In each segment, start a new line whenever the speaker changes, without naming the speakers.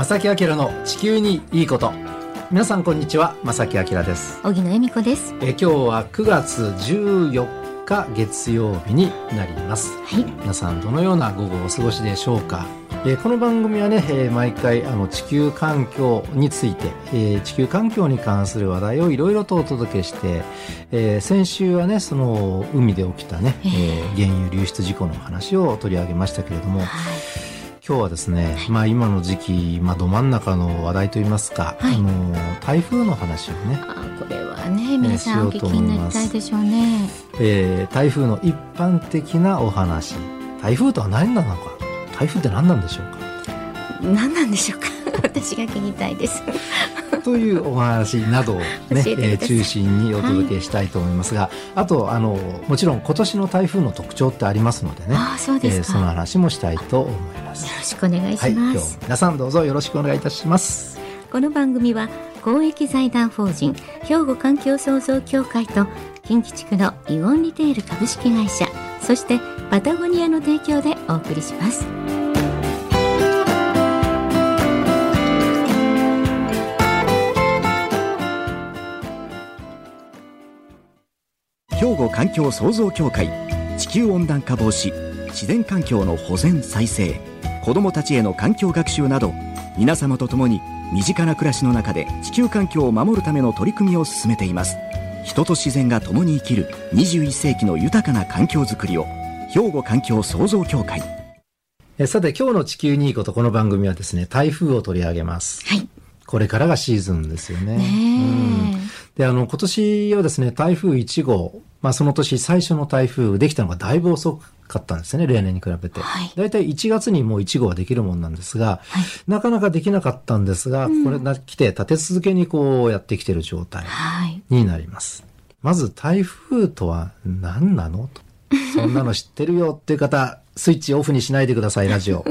正木明の地球にいいこと。皆さんこんにちは正木明です。
荻野恵美子です。
え今日は9月14日月曜日になります、
はい。
皆さんどのような午後をお過ごしでしょうか。えーこの番組はね、えー毎回あの地球環境について、えー地球環境に関する話題をいろいろとお届けして、えー先週はねその海で起きたね、えー原油流出事故の話を取り上げましたけれども、
はい
今日はですね、まあ今の時期、まあど真ん中の話題といいますか、
はい。
あの、台風の話をね、
あこれはね皆さんお聞きになりたいでしょうね。
えー台風の一般的なお話。台風とは何なのか？台風って何なんでしょうか？
何なんでしょうか？私が聞きたいです。
というお話などをね、
教え
ー中心にお届けしたいと思いますが、あと、あの、もちろん今年の台風の特徴ってありますのでね、
あそうですか、
えーその話もしたいと思います。
よろしくお願い
はい、
します、
今日皆さんどうぞよろしくお願いいたします。
この番組は公益財団法人兵庫環境創造協会と近畿地区のイオンリテール株式会社そしてパタゴニアの提供でお送りします。
兵庫環境創造協会地球温暖化防止自然環境の保全再生子どもたちへの環境学習など皆様と共に身近な暮らしの中で地球環境を守るための取り組みを進めています。人と自然が共に生きる21世紀の豊かな環境づくりを兵庫環境創造協会。
えーさて今日の地球にいいことこの番組はですね、台風を取り上げます。
はい。
これからがシーズンですよね。
ね
うん。で、あの、今年はですね、台風1号、まあその年最初の台風できたのがだいぶ遅かったんですね、例年に比べて。
はい
だいたい1月にもう1号はできるもんなんですが、
はい
なかなかできなかったんですが、これが来て立て続けにこうやってきてる状態
はい
になります。まず台風とは何なの？と。そんなの知ってるよっていう方、スイッチオフにしないでください、ラジオ。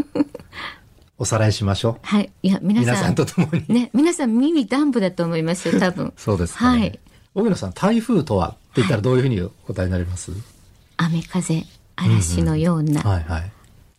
おさらいしましょう。
はいいや皆さん
皆さんと共に。
ね皆さん耳ダンプだと思いますよ多分
そうですか、ね。
はい
荻野さん、台風とはって言ったらどういうふうにお答えになります、
雨風嵐のような、
はいはい。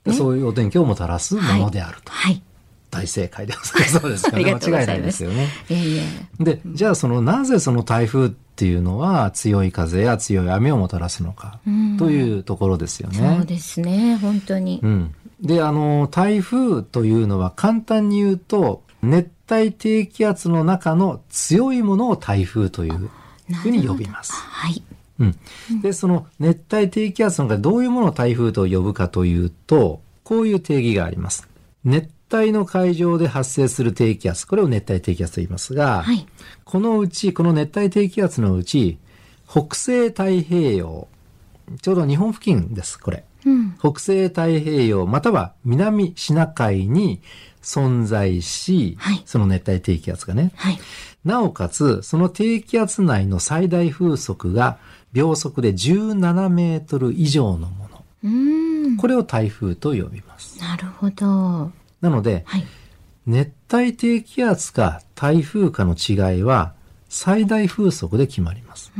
でそういうお天気をもたらすものであると。
はい
大正解でございます。そうですかね。間違いないですよね。
いやいや
で、じゃあそのなぜその台風っていうのは強い風や強い雨をもたらすのかというところですよね。
そうですね本当に、
うん。で、あの、台風というのは簡単に言うと、熱帯低気圧の中の強いものを台風というふうに呼びます。
はい
うん。で、その熱帯低気圧の中でどういうものを台風と呼ぶかというと、こういう定義があります。熱帯の海上で発生する低気圧、これを熱帯低気圧と言いますが、
はい
このうち、この熱帯低気圧のうち、北西太平洋、ちょうど日本付近です、これ。
うん
北西太平洋または南シナ海に存在し、
はい
その熱帯低気圧がね。
はい
なおかつ、その低気圧内の最大風速が秒速で17メートル以上のもの。
うーん
これを台風と呼びます。
なるほど
なので、
はい
熱帯低気圧か台風かの違いは最大風速で決まります。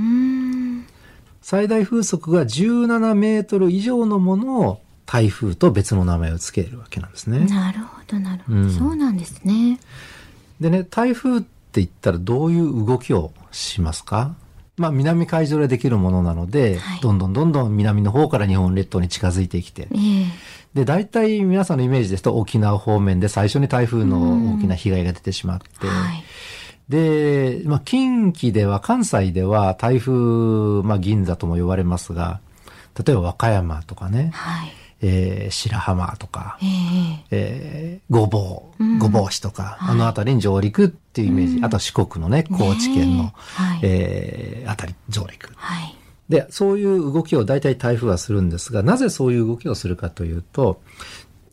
最大風速が17メートル以上のものを台風と別の名前を付けるわけなんですね。
なるほどなるほど、
うん。
そうなんですね。
でね、台風って言ったらどういう動きをしますか？まあ南海上でできるものなので、
はい。
どんどんどんどん南の方から日本列島に近づいてきて、
ええ。
で、大体皆さんのイメージですと沖縄方面で最初に台風の大きな被害が出てしまって、
はい。
で、まあ近畿では、関西では台風、まあ銀座とも呼ばれますが、例えば和歌山とかね、
はい
えー白浜とか、
ええ
えー、ごぼう、
うん
ごぼう市とか、
はい
あの辺りに上陸っていうイメージ。あとは四国のね、高知県の、
ねえはい
えー、あたり上陸。
はい
で、そういう動きを大体台風はするんですが、なぜそういう動きをするかというと、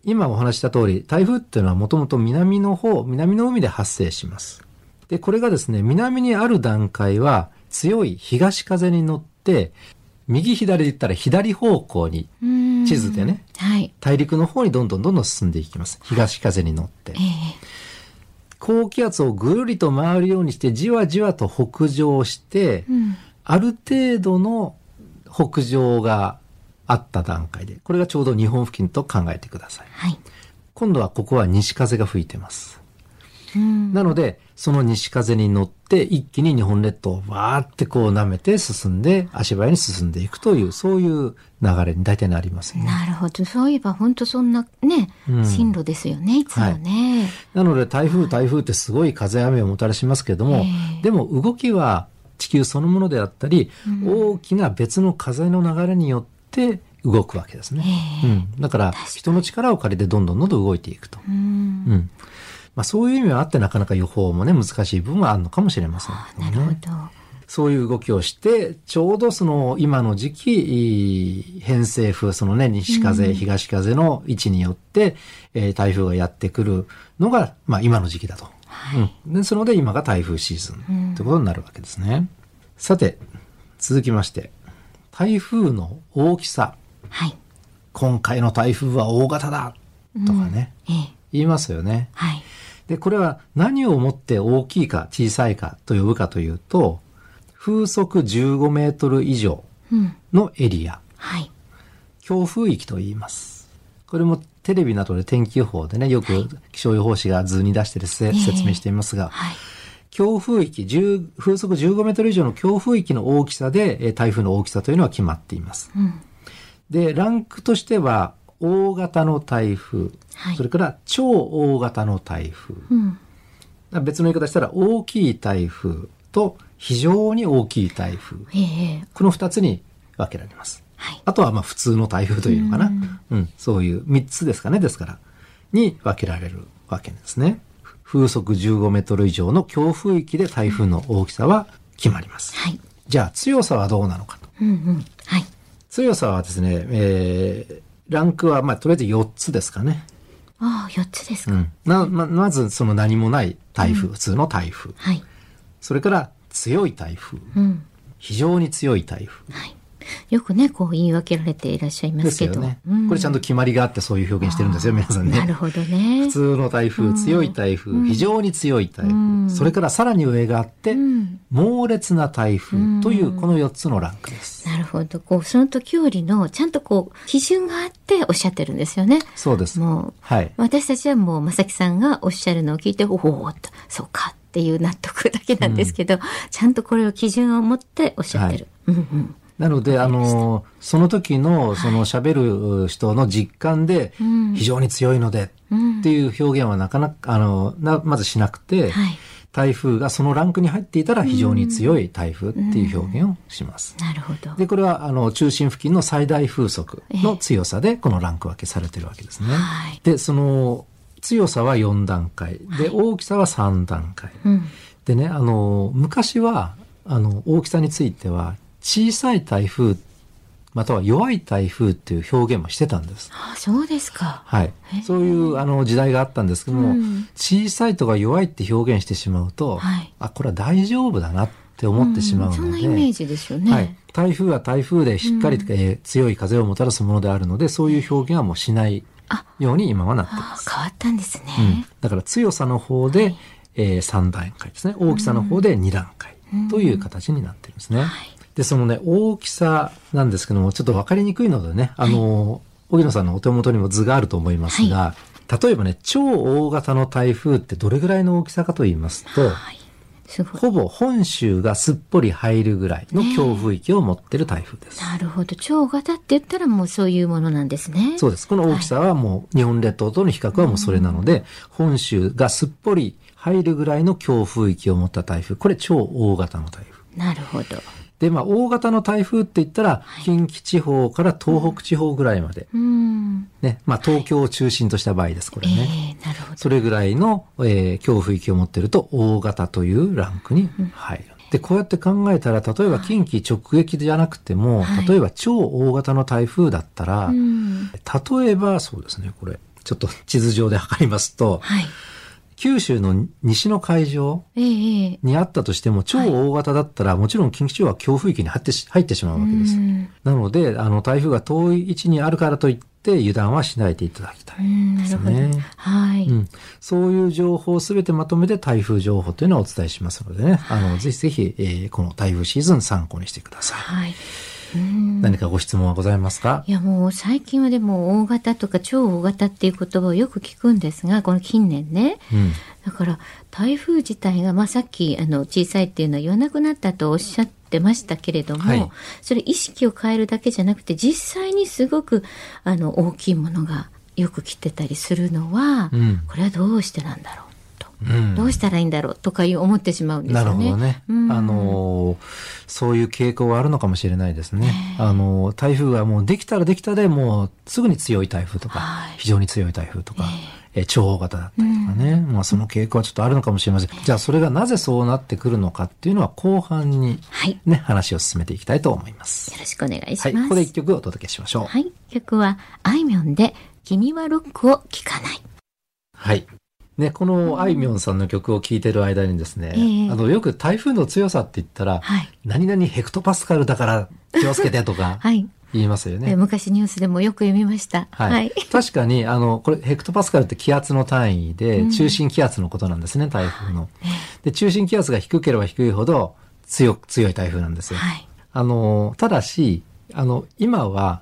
今お話しした通り、台風っていうのはもともと南の方、南の海で発生します。で、これがですね、南にある段階は強い東風に乗って、右左で言ったら左方向に、
うーん
地図でね
はい
大陸の方にどんどんどんどん進んでいきます。東風に乗って
え。え
高気圧をぐるりと回るようにして、じわじわと北上して、
うん
ある程度の北上があった段階で、これがちょうど日本付近と考えてください。
はい
今度はここは西風が吹いてます。
うん
なので、その西風に乗って一気に日本列島をわーってこう舐めて進んで、足早に進んでいくという、そういう流れに大体なりますよね。
なるほど。そういえば本当そんなね、
うん
進路ですよね、いつもね。
なので台風、台風ってすごい風雨をもたらしますけども、
ええ
でも動きは地球そのものであったり、大きな別の風の流れによって動くわけですね。
ええ
うん、だから人の力を借りてどんどんどんどん動いていくと。
うん
うんまあ、そういう意味はあってなかなか予報もね難しい部分はあるのかもしれませんけどね、
なるほど。
そういう動きをして、ちょうどその今の時期、いい偏西風、そのね、西風、東風の位置によって、えー台風がやってくるのが、まあ今の時期だと。うん。ですので今が台風シーズンということになるわけですね。さて、続きまして、台風の大きさ。
はい。
今回の台風は大型だとかね、
ええ。
言いますよね。
はい。
で、これは何をもって大きいか小さいかと呼ぶかというと、風速15メートル以上
うん。
のエリア、
はい。
強風域と言います。これもテレビなどで天気予報でね、よく気象予報士が図に出してるせ
え
説明していますが、
はい。
強風域、10風速15メートル以上の強風域の大きさで、えー台風の大きさというのは決まっています。
うん。
で、ランクとしては、大型の台風、
はい
それから超大型の台風、
うん。
別の言い方したら大きい台風と非常に大きい台風。
ええ。
この二つに分けられます。
はい。
あとはまあ普通の台風というのかな。
うん
うん、そういう三つですかね。ですから、に分けられるわけですね。風速15メートル以上の強風域で台風の大きさは決まります。
はい。
じゃあ強さはどうなのかと。
うんうん。はい。
強さはですね、えー、ランクはまあとりあえず4つですかね。
ああ、四つですか。
うん。な、ま、まずその何もない台風、普通の台風。
はい。
それから強い台風。
うん。
非常に強い台風。
はい。よくね、こう言い分けられていらっしゃいま
ですす
けど。
よね
うん。
これちゃんと決まりがあってそういう表現してるんですよ、皆さんね。
なるほどね。
普通の台風、強い台風、非常に強い台
うん
風、それからさらに上があって、
うん。
猛烈な台風というこの4つのランクです。
なるほど。こう、その時よりの、ちゃんとこう、基準があっておっしゃってるんですよね。
そうです。
もう、
はい。
私たちはもう、正木さんがおっしゃるのを聞いて、おおーっと、そうかっていう納得だけなんですけど、ちゃんとこれを基準を持っておっしゃってる。うんうん。
なので、あの、その時の、その喋る人の実感で
うん、
非常に強いので、
うん
っていう表現はなかなか、あの、なまずしなくて、
はい。
台風がそのランクに入っていたら非常に強い台風っていう表現をします。
なるほど。
で、これは、あの、中心付近の最大風速の強さで、このランク分けされてるわけですね。
はい。
で、その、強さは4段階。で、大きさは3段階。
うん。
でね、あの、昔は、あの、大きさについては、小さい台風、または弱い台風っていう表現もしてたんです。
ああ、そうですか。
はい。そういう、あの、時代があったんですけども、
うん
小さいとか弱いって表現してしまうと、
はい
あ、これは大丈夫だなって思ってしまうので、
んそんなイメージですよね。
はい。台風は台風でしっかり、えー強い風をもたらすものであるので、そういう表現はもうしない
あ
ように今はなってます。
あ変わったんですね。
うん、だから強さの方で、え3段階ですね。大きさの方で2段階という形になってるんですね。で、そのね、大きさなんですけども、ちょっとわかりにくいのでね、あの、荻野さんのお手元にも図があると思いますが、例えばね、超大型の台風ってどれぐらいの大きさかと言いますと、
はい。す。
ほぼ本州がすっぽり入るぐらいの強風域を持ってる台風です。
なるほど。超型って言ったらもうそういうものなんですね。
そうです。この大きさはもう日本列島との比較はもうそれなので、本州がすっぽり入るぐらいの強風域を持った台風。これ超大型の台風。
なるほど。
で、まあ大型の台風って言ったら、近畿地方から東北地方ぐらいまで。
うん。
ね。まあ東京を中心とした場合です、これ
え
ね。
えなるほど。
それぐらいの、えー強風域を持ってると大型というランクに入る。で、こうやって考えたら、例えば近畿直撃じゃなくても、
はい
例えば超大型の台風だったら、
うん。
例えばそうですね、これ、ちょっと地図上で測りますと、
はい。
九州の西の海上にあったとしても、超大型だったら、もちろん近畿地方は強風域に入ってし入ってしまうわけです。
うん
なので、あの、台風が遠い位置にあるからといって、油断はしないでいただきたい。ですね
はい。
うん、そういう情報をすべてまとめて台風情報というのをお伝えしますのでね、あの、ぜひぜひ、えーこの台風シーズン参考にしてください。
はい。うん。
何かご質問はございますか？
いやもう最近はでも大型とか超大型っていう言葉をよく聞くんですが、この近年ね、
うん。
だから台風自体が、まあ、さっきあの小さいっていうのは言わなくなったとおっしゃってましたけれども、
はい。
それ意識を変えるだけじゃなくて実際にすごくあの大きいものがよく来てたりするのは、
うん。
これはどうしてなんだろう？どうしたらいいんだろうとかいう思ってしまうんです
な
よね。
るほどね。
うん
あのーそういう傾向はあるのかもしれないですね。あのー台風がもうできたらできたでもうすぐに強い台風とか、
はい
非常に強い台風とか、えー超大型だったりとかね。まあその傾向はちょっとあるのかもしれません。じゃあそれがなぜそうなってくるのかっていうのは後半に
はい。
ね、話を進めていきたいと思います。
よろしくお願いします。
はい。ここで一曲お届けしましょう。
はい。曲は、あいみょんで、君はロックを聴かない。
はい。ね、このあいみょんさんの曲を聴いてる間にですね、
ええ
あの、よく台風の強さって言ったら、
はい。
何々ヘクトパスカルだから気をつけてとか
はい。
言いますよね。
え昔ニュースでもよく読みました。
はい。確かに、あの、これ、ヘクトパスカルって気圧の単位で、
うん
中心気圧のことなんですね、台風の。で、中心気圧が低ければ低いほど強く、強い台風なんですよ。
はい。
あの、ただし、あの、今は、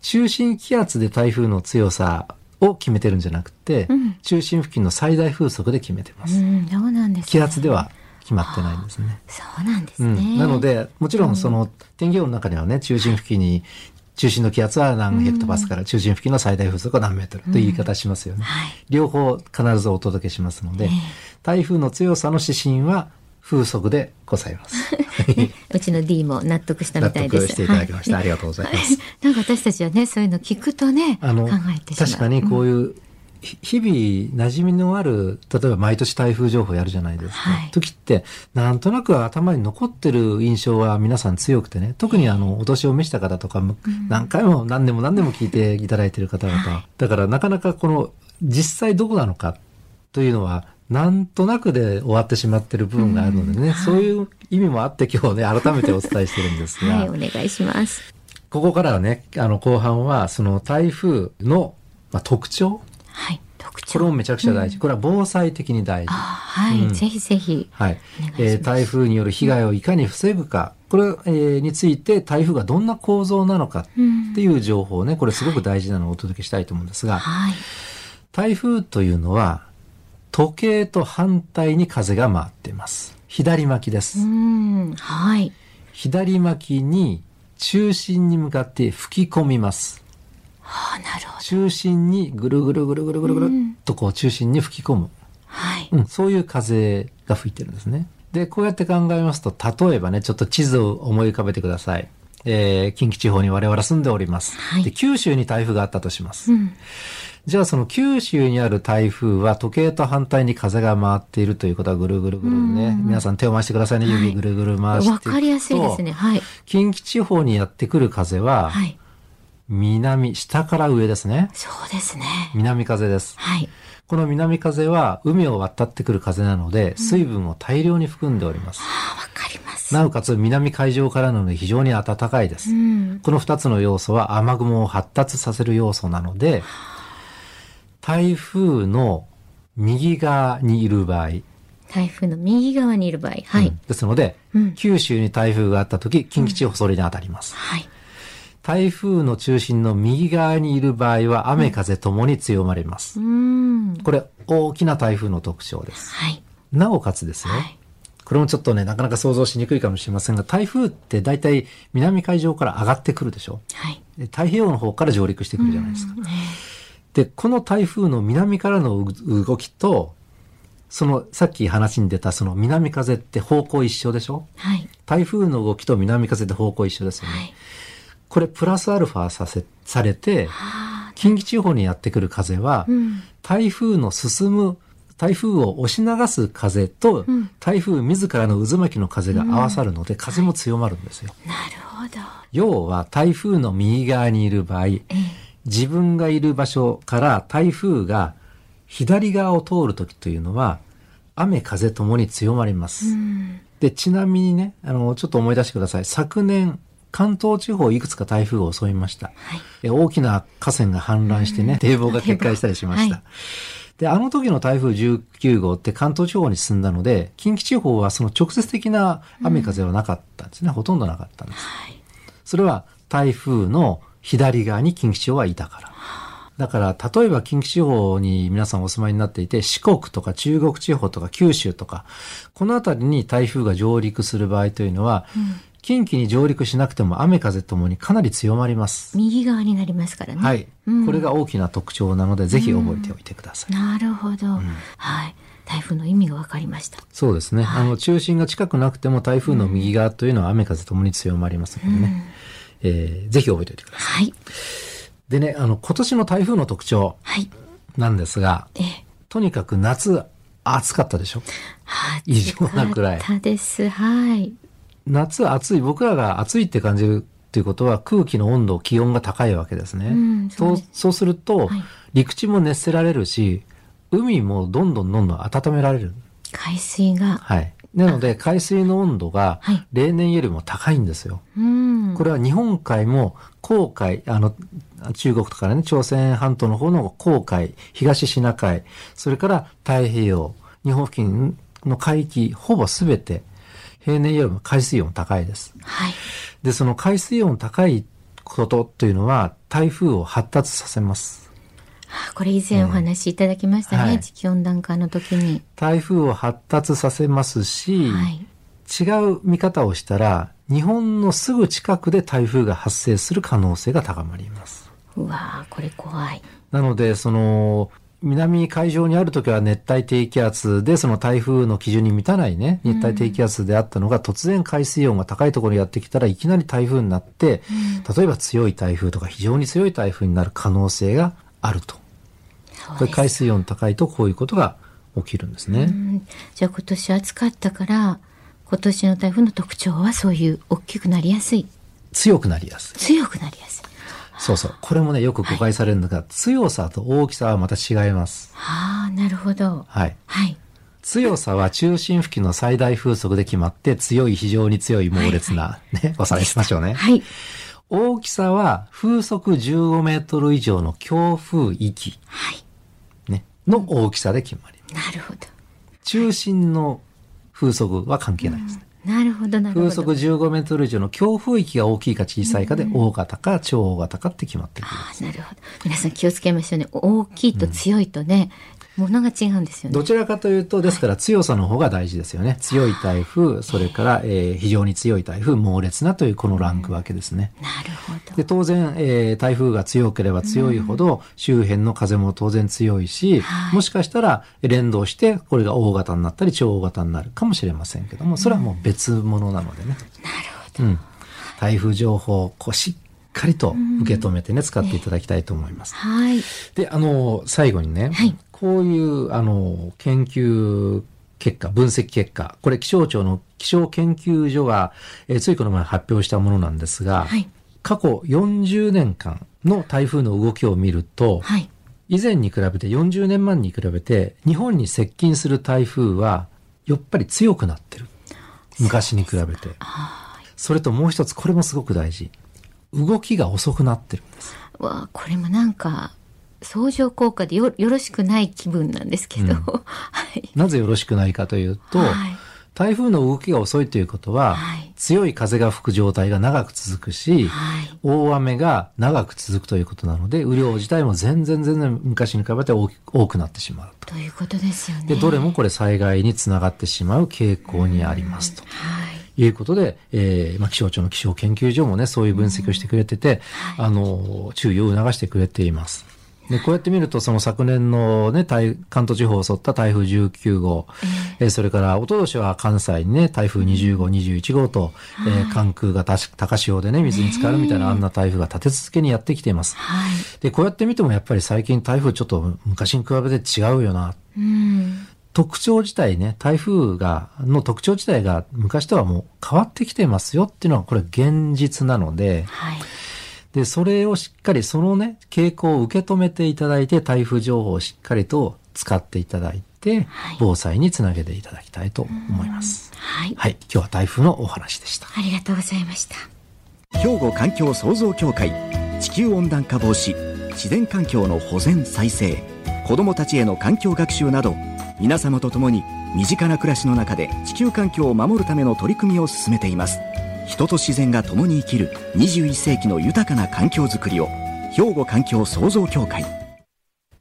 中心気圧で台風の強さを決めてるんじゃなくて、
うん
中心付近の最大風速で決めてます。
うん、そうなんです、ね。
気圧では決まってないんですね。
そうなんです
う
ね。
ん、なの、で、もちろんその天気予報の中にはね、中心付近に、中心の気圧は何ヘクトパスカル、中心付近の最大風速は何メートルという言い方しますよね。
はい。
両方必ずお届けしますので、
ええ
台風の強さの指針は風速でございます。
うちの D も納得した
納
みたいです。
得していただきました。
はい
ありがとうございます。
なんか私たちはね、そういうの聞くとね、
あの。確かにこ
うん
ういう、ひ日々馴染みのある、例えば毎年台風情報やるじゃないですか。
はい
時って、なんとなく頭に残ってる印象は皆さん強くてね、特にあの、お年を召した方とかも、何回も何年も何年も聞いていただいている方々、
はい
だからなかなかこの、実際どこなのかというのは、なんとなくで終わってしまってる部分があるのでね、
うん
そういう意味もあって今日ね、改めてお伝えしてるんですが、
はい、お願いします。
ここからはね、あの、後半は、その台風の、まあ、特徴
はい、特徴。
これもめちゃくちゃ大事。これは防災的に大事
あ。はい、
うん
ぜひぜひ。
はいえー台風による被害をいかに防ぐか、これ、えーについて台風がどんな構造なのか
うん
っていう情報をね、これすごく大事なのをお届けしたいと思うんですが、
はい。
台風というのは、時計と反対に風が回っています。左巻きで
う
す。
ん、はい。
左巻きに中心に向かって吹き込みます。
はあ、なるほど。
中心にぐるぐるぐるぐるぐるぐるっとこう中心に吹き込む。
はい。
うん、そういう風が吹いてるんですね。で、こうやって考えますと、例えばね、ちょっと地図を思い浮かべてください。えー、近畿地方に我々住んでおります。
はい
で、九州に台風があったとします。
うん。
じゃあその九州にある台風は時計と反対に風が回っているということはぐるぐるぐるね。皆さん手を回してくださいね。指ぐるぐる回して。
わかりやすいですね。はい。
近畿地方にやってくる風は、
はい。
南、下から上ですね。
そうですね。
南風です。
はい。
この南風は海を渡ってくる風なので、水分を大量に含んでおります。
ああ、わかります。
なおかつ南海上からなので非常に暖かいです。
うん。
この二つの要素は雨雲を発達させる要素なので、台風の右側にいる場合、
台風の右側にいる場合。はい。
うんですので、
うん
九州に台風があった時、近畿地方それに当たります。
はい。
台風の中心の右側にいる場合は雨風ともに強まります。
うん。
これ大きな台風の特徴です。
はい。
なおかつですよ。
はい。
これもちょっとね、なかなか想像しにくいかもしれませんが、台風って大体南海上から上がってくるでしょ？
はい。
で太平洋の方から上陸してくるじゃないですか。で、この台風の南からのう動きと、そのさっき話に出たその南風って方向一緒でしょ？
はい。
台風の動きと南風って方向一緒ですよね。
はい。
これプラスアルファさせ、されて、
はあ。
近畿地方にやってくる風は、
うん。
台風の進む、台風を押し流す風と、
うん
台風自らの渦巻きの風が合わさるので、風も強まるんですよ。
なるほど。
要は台風の右側にいる場合、
ええ。
自分がいる場所から台風が左側を通るときというのは、雨風ともに強まります。
うん。
で、ちなみにね、あの、ちょっと思い出してください。昨年、関東地方いくつか台風が襲いました。
はい。
え大きな河川が氾濫してね、堤防が決壊したりしました。
は
で、あの時の台風19号って関東地方に進んだので、近畿地方はその直接的な雨風はなかったんですね。ほとんどなかったんです。
はい。
それは台風の左側に近畿地方はいたから。だから、例えば近畿地方に皆さんお住まいになっていて、四国とか中国地方とか九州とか、この辺りに台風が上陸する場合というのは、近畿に上陸しなくても雨風ともにかなり強まります。
右側になりますからね。
はい。
うん
これが大きな特徴なので、ぜひ覚えておいてください。
なるほど。はい。台風の意味が分かりました。
そうですね。あの、中心が近くなくても台風の右側というのは雨風ともに強まりますのでね。えーぜひ覚えておいてください。
はい。
でね、あの、今年の台風の特徴
はい。
なんですが、
ええ。
とにかく夏暑かったでしょ？
はい。
異常なくらい
暑かったです。はい。
夏暑い、僕らが暑いって感じるっていうことは空気の温度、気温が高いわけですね。
うんそう
そうすると、
はい
陸地も熱せられるし、海もどんどんどんどん温められる。
海水が。
はい。なので、海水の温度が
はい
例年よりも高いんですよ。
うん。
これは日本海も黄海、あの、中国とかね、朝鮮半島の方の黄海、東シナ海、それから太平洋、日本付近の海域、ほぼすべて、平年よりも海水温高いです。
はい。
で、その海水温高いことというのは、台風を発達させます。
あこれ以前お話しいただきましたね。
はい
地球温暖化の時に。
台風を発達させますし、
はい。
違う見方をしたら、日本のすぐ近くで台風が発生する可能性が高まります。
うわーこれ怖い。
なので、その、南海上にある時は熱帯低気圧で、その台風の基準に満たないね、熱帯低気圧であったのが、突然海水温が高いところにやってきたらいきなり台風になって、例えば強い台風とか非常に強い台風になる可能性があると。これ海水温高いとこういうことが起きるんですね。
うんじゃあ今年暑かったから、今年の台風の特徴はそういう大きくなりやすい。
強くなりやすい。
強くなりやすい。
そうそう。これもね、よく誤解されるのが、強さと大きさはまた違います。
ああ、なるほど。
はい。
はい。
強さは中心付近の最大風速で決まって、強い、非常に強い、猛烈な、ね、おさらいしましょうね。
はい。
大きさは風速15メートル以上の強風域、
はい。
ね、の大きさで決まります。
なるほど。
中心の風速は関係ないですね。
なるほど、なるほど。
風速15メートル以上の強風域が大きいか小さいかで、大型か超大型かって決まってくる。
ああ、なるほど。皆さん気をつけましょうね。大きいと強いとね、ものが違うんですよね。
どちらかというと、ですから強さの方が大事ですよね。強い台風、それから、えー非常に強い台風、猛烈なというこのランク分けですね。
なるほど。
で当然、えー台風が強ければ強いほど、周辺の風も当然強いし、
はい
もしかしたら連動して、これが大型になったり超大型になるかもしれませんけども、それはもう別物なのでね。
なるほど。
うん。台風情報をこうしっかりと受け止めてね、使っていただきたいと思います。
はい。
で、あの、最後にね、
はい
こういう、あの、研究結果、分析結果、これ気象庁の気象研究所が、えーついこの前発表したものなんですが、
はい。
過去40年間の台風の動きを見ると、
はい。
以前に比べて40年前に比べて、日本に接近する台風は、やっぱり強くなってる。昔に比べて。それともう一つ、これもすごく大事。動きが遅くなってるんです。
わあ、これもなんか、相乗効果でよよろしくない気分なんですけど。はい。
なぜよろしくないかというと、
はい
台風の動きが遅いということは、
はい
強い風が吹く状態が長く続くし、
はい。
大雨が長く続くということなので、雨量自体も全然全然昔に比べて大き多くなってしまうと。
ということですよね。
で、どれもこれ災害につながってしまう傾向にありますと。
はい。
いうことで、えーまあ、気象庁の気象研究所もね、そういう分析をしてくれてて、あの、注意を促してくれています。で、こうやって見ると、その昨年のね、台関東地方を襲った台風19号、えーそれから、一昨年は関西にね、台風20号、21号と、えー関空が高潮でね、水に浸かるみたいなあんな台風が立て続けにやってきています。
はい。
で、こうやって見てもやっぱり最近台風ちょっと昔に比べて違うよな。
うん。
特徴自体ね、台風が、の特徴自体が昔とはもう変わってきてますよっていうのはこれ現実なので、
はい。
で、それをしっかりそのね、傾向を受け止めていただいて、台風情報をしっかりと使っていただいて、
はい
防災につなげていただきたいと思います。
はい。
はい、今日は台風のお話でした。
ありがとうございました。
兵庫環境創造協会地球温暖化防止自然環境の保全再生子どもたちへの環境学習など皆様と共に身近な暮らしの中で地球環境を守るための取り組みを進めています。人と自然が共に生きる21世紀の豊かな環境づくりを兵庫環境創造協会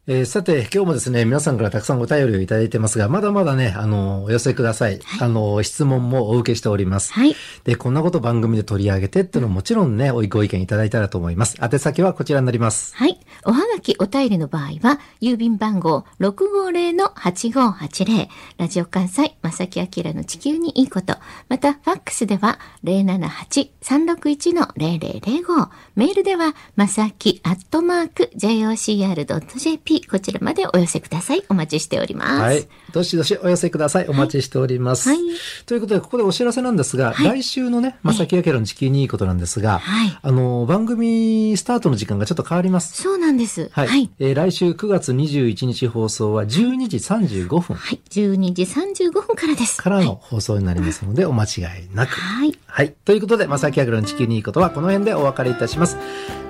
えー、さて、今日もですね、皆さんからたくさんお便りをいただいてますが、まだまだね、あの、お寄せください。はい、あの、質問もお受けしております。はい。で、こんなこと番組で取り上げてっていうのももちろんね、おご意見いただいたらと思います。宛先はこちらになります。
はい。おはがきお便りの場合は、郵便番号650-8580、ラジオ関西、正木明の地球にいいこと、また、ファックスでは078-361-0005、メールでは、まさきアットマーク jocr.jp p こちらまでお寄せください。お待ちしております。はい。
どしどしお寄せください。お待ちしております。はい。ということで、ここでお知らせなんですが、はい、来週のね、まさきやけろの地球にいいことなんですが、はい。あの、番組スタートの時間がちょっと変わります。
そうなんです。
はい。はい、えー、来週9月21日放送は12時35分。
はい。12時35分からです。
からの放送になりますので、お間違いなく。はい。はい。ということで、まさきやけろの地球にいいことはこの辺でお別れいたします。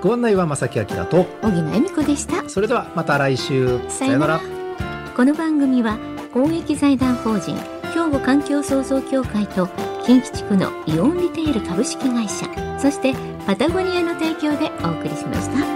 ご案内はまさきあきらと、
小木野恵美子でした。
それでは、また来週さよなら
この番組は公益財団法人兵庫環境創造協会と近畿地区のイオンリテール株式会社そしてパタゴニアの提供でお送りしました。